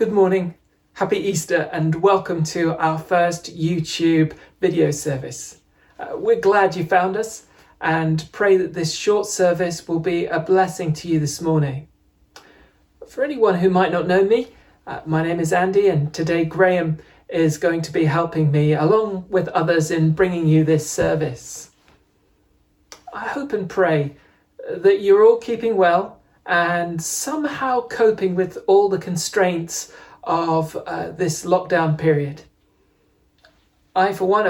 Good morning, happy Easter, and welcome to our first YouTube video service. Uh, we're glad you found us and pray that this short service will be a blessing to you this morning. For anyone who might not know me, uh, my name is Andy, and today Graham is going to be helping me along with others in bringing you this service. I hope and pray that you're all keeping well and somehow coping with all the constraints of uh, this lockdown period. I, for one, have